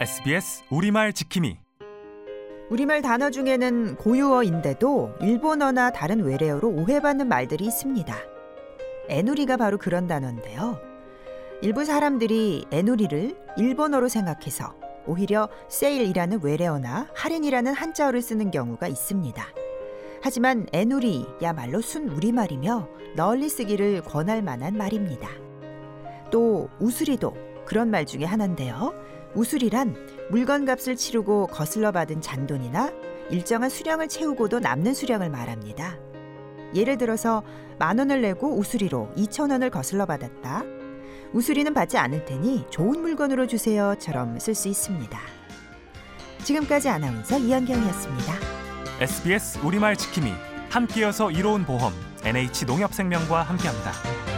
SBS 우리말 지킴이 우리말 단어 중에는 고유어인데도 일본어나 다른 외래어로 오해받는 말들이 있습니다. 애누리가 바로 그런 단어인데요. 일부 사람들이 애누리를 일본어로 생각해서 오히려 세일이라는 외래어나 할인이라는 한자어를 쓰는 경우가 있습니다. 하지만 애누리야말로 순 우리말이며 널리 쓰기를 권할 만한 말입니다. 또 우수리도 그런 말 중에 하나인데요. 우수리란 물건 값을 치르고 거슬러 받은 잔돈이나 일정한 수량을 채우고도 남는 수량을 말합니다. 예를 들어서 만 원을 내고 우수리로 2천 원을 거슬러 받았다. 우수리는 받지 않을 테니 좋은 물건으로 주세요처럼 쓸 수 있습니다. 지금까지 아나운서 이한경이었습니다. SBS 우리말 지킴이 함께여서 이로운 보험 NH 농협생명과 함께합니다.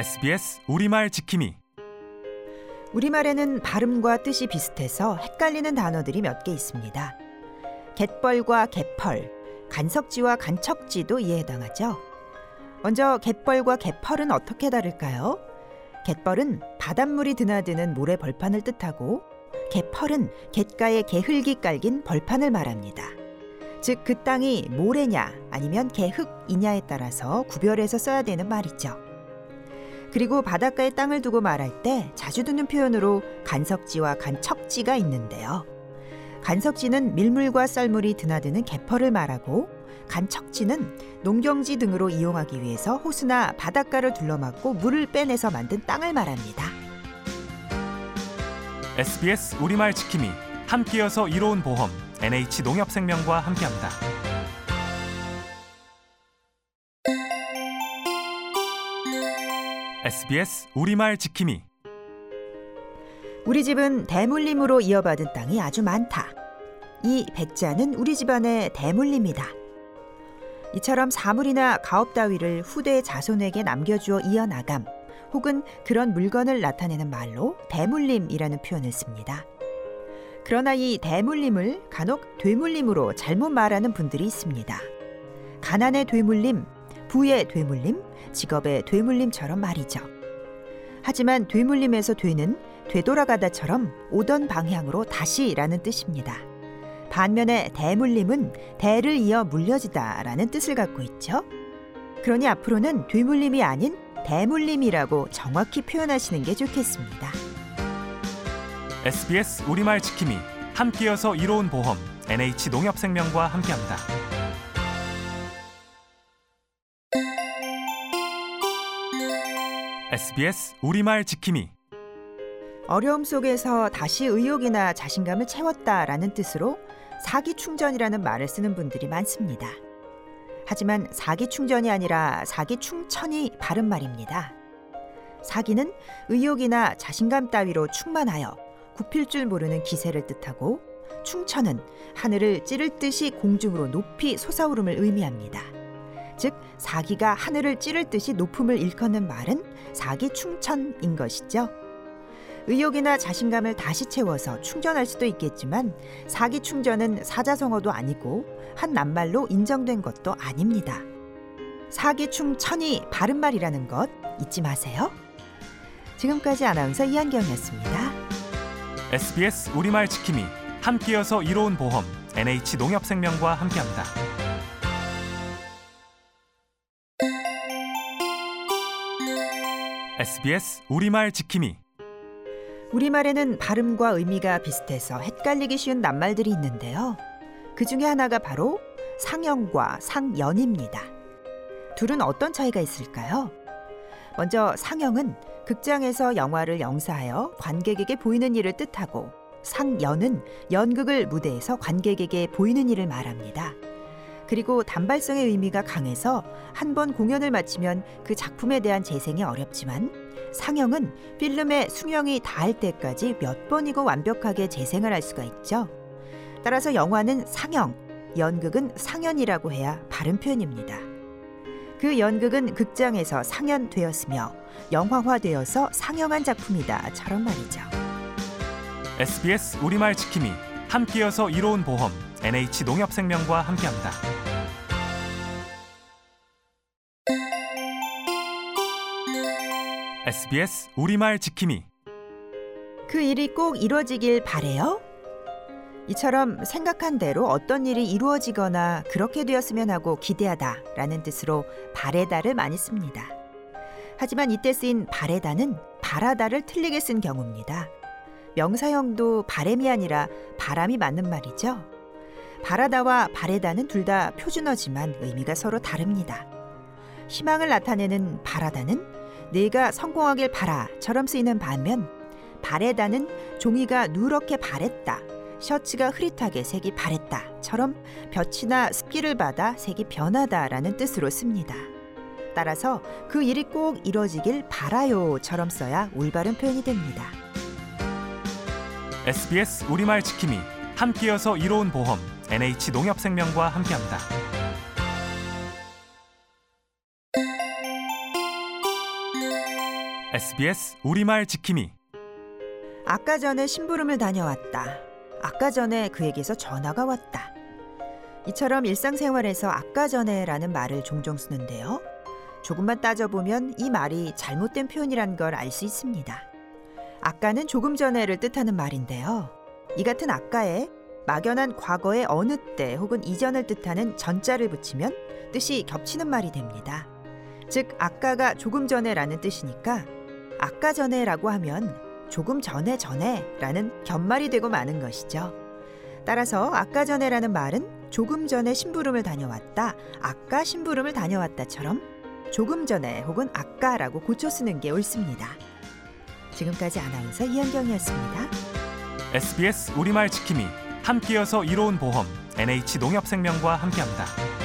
SBS 우리말 지킴이 우리말에는 발음과 뜻이 비슷해서 헷갈리는 단어들이 몇 개 있습니다. 갯벌과 개펄, 간석지와 간척지도 이에 해당하죠. 먼저 갯벌과 개펄은 어떻게 다를까요? 갯벌은 바닷물이 드나드는 모래 벌판을 뜻하고 개펄은 갯가에 개흙이 깔긴 벌판을 말합니다. 즉 그 땅이 모래냐 아니면 개흙이냐에 따라서 구별해서 써야 되는 말이죠. 그리고 바닷가에 땅을 두고 말할 때 자주 듣는 표현으로 간석지와 간척지가 있는데요. 간석지는 밀물과 썰물이 드나드는 개펄을 말하고 간척지는 농경지 등으로 이용하기 위해서 호수나 바닷가를 둘러막고 물을 빼내서 만든 땅을 말합니다. SBS 우리말 지킴이 함께여서 이로운 보험 NH 농협생명과 함께합니다. SBS 우리말 지킴이 우리 집은 대물림으로 이어받은 땅이 아주 많다. 이 백자는 우리 집안의 대물림이다. 이처럼 사물이나 가업 따위를 후대 자손에게 남겨주어 이어나감 혹은 그런 물건을 나타내는 말로 대물림이라는 표현을 씁니다. 그러나 이 대물림을 간혹 되물림으로 잘못 말하는 분들이 있습니다. 가난의 되물림, 부의 되물림, 직업의 되물림처럼 말이죠. 하지만 되물림에서 되는 되돌아가다처럼 오던 방향으로 다시라는 뜻입니다. 반면에 대물림은 대를 이어 물려지다라는 뜻을 갖고 있죠. 그러니 앞으로는 되물림이 아닌 대물림이라고 정확히 표현하시는 게 좋겠습니다. SBS 우리말 지킴이 함께여서 이로운 보험 NH 농협생명과 함께합니다. SBS 우리말 지킴이 어려움 속에서 다시 의욕이나 자신감을 채웠다라는 뜻으로 사기 충전이라는 말을 쓰는 분들이 많습니다. 하지만 사기 충전이 아니라 사기 충천이 바른 말입니다. 사기는 의욕이나 자신감 따위로 충만하여 굽힐 줄 모르는 기세를 뜻하고 충천은 하늘을 찌를 듯이 공중으로 높이 솟아오름을 의미합니다. 즉 사기가 하늘을 찌를 듯이 높음을 일컫는 말은 사기 충천인 것이죠. 의욕이나 자신감을 다시 채워서 충전할 수도 있겠지만 사기 충전은 사자성어도 아니고 한 낱말로 인정된 것도 아닙니다. 사기 충천이 바른 말이라는 것 잊지 마세요. 지금까지 아나운서 이한경이었습니다. SBS 우리말 지킴이 함께여서 이로운 보험 NH 농협생명과 함께합니다. SBS 우리말 지킴이 우리말에는 발음과 의미가 비슷해서 헷갈리기 쉬운 낱말들이 있는데요. 그 중에 하나가 바로 상영과 상연입니다. 둘은 어떤 차이가 있을까요? 먼저 상영은 극장에서 영화를 영사하여 관객에게 보이는 일을 뜻하고 상연은 연극을 무대에서 관객에게 보이는 일을 말합니다. 그리고 단발성의 의미가 강해서 한 번 공연을 마치면 그 작품에 대한 재생이 어렵지만 상영은 필름의 수명이 닿을 때까지 몇 번이고 완벽하게 재생을 할 수가 있죠. 따라서 영화는 상영, 연극은 상연이라고 해야 바른 표현입니다. 그 연극은 극장에서 상연되었으며 영화화되어서 상영한 작품이다처럼 말이죠. SBS 우리말 지킴이 함께여서 이로운 보험 NH 농협생명과 함께합니다. SBS 우리말 지킴이 그 일이 꼭 이루어지길 바래요? 이처럼 생각한 대로 어떤 일이 이루어지거나 그렇게 되었으면 하고 기대하다 라는 뜻으로 바래다를 많이 씁니다. 하지만 이때 쓰인 바래다는 바라다를 틀리게 쓴 경우입니다. 명사형도 바램이 아니라 바람이 맞는 말이죠. 바라다와 바래다는 둘 다 표준어지만 의미가 서로 다릅니다. 희망을 나타내는 바라다는 내가 성공하길 바라처럼 쓰이는 반면 바래다는 종이가 누렇게 바랬다. 셔츠가 흐릿하게 색이 바랬다처럼 볕이나 습기를 받아 색이 변하다라는 뜻으로 씁니다. 따라서 그 일이 꼭 이뤄지길 바라요처럼 써야 올바른 표현이 됩니다. SBS 우리말 지킴이 함께여서 이로운 보험 NH 농협생명과 함께합니다. SBS 우리말 지킴이 아까 전에 심부름을 다녀왔다. 아까 전에 그에게서 전화가 왔다. 이처럼 일상생활에서 아까 전에라는 말을 종종 쓰는데요. 조금만 따져보면 이 말이 잘못된 표현이란 걸 알 수 있습니다. 아까는 조금 전에를 뜻하는 말인데요. 이 같은 아까에 막연한 과거의 어느 때 혹은 이전을 뜻하는 전자를 붙이면 뜻이 겹치는 말이 됩니다. 즉, 아까가 조금 전에라는 뜻이니까 아까 전에라고 하면 조금 전에 전에라는 겹말이 되고 마는 것이죠. 따라서 아까 전에라는 말은 조금 전에 심부름을 다녀왔다, 아까 심부름을 다녀왔다처럼 조금 전에 혹은 아까라고 고쳐 쓰는 게 옳습니다. 지금까지 아나운서 이현경이었습니다. SBS 우리말 지킴이 함께여서 이로운 보험 NH 농협생명과 함께합니다.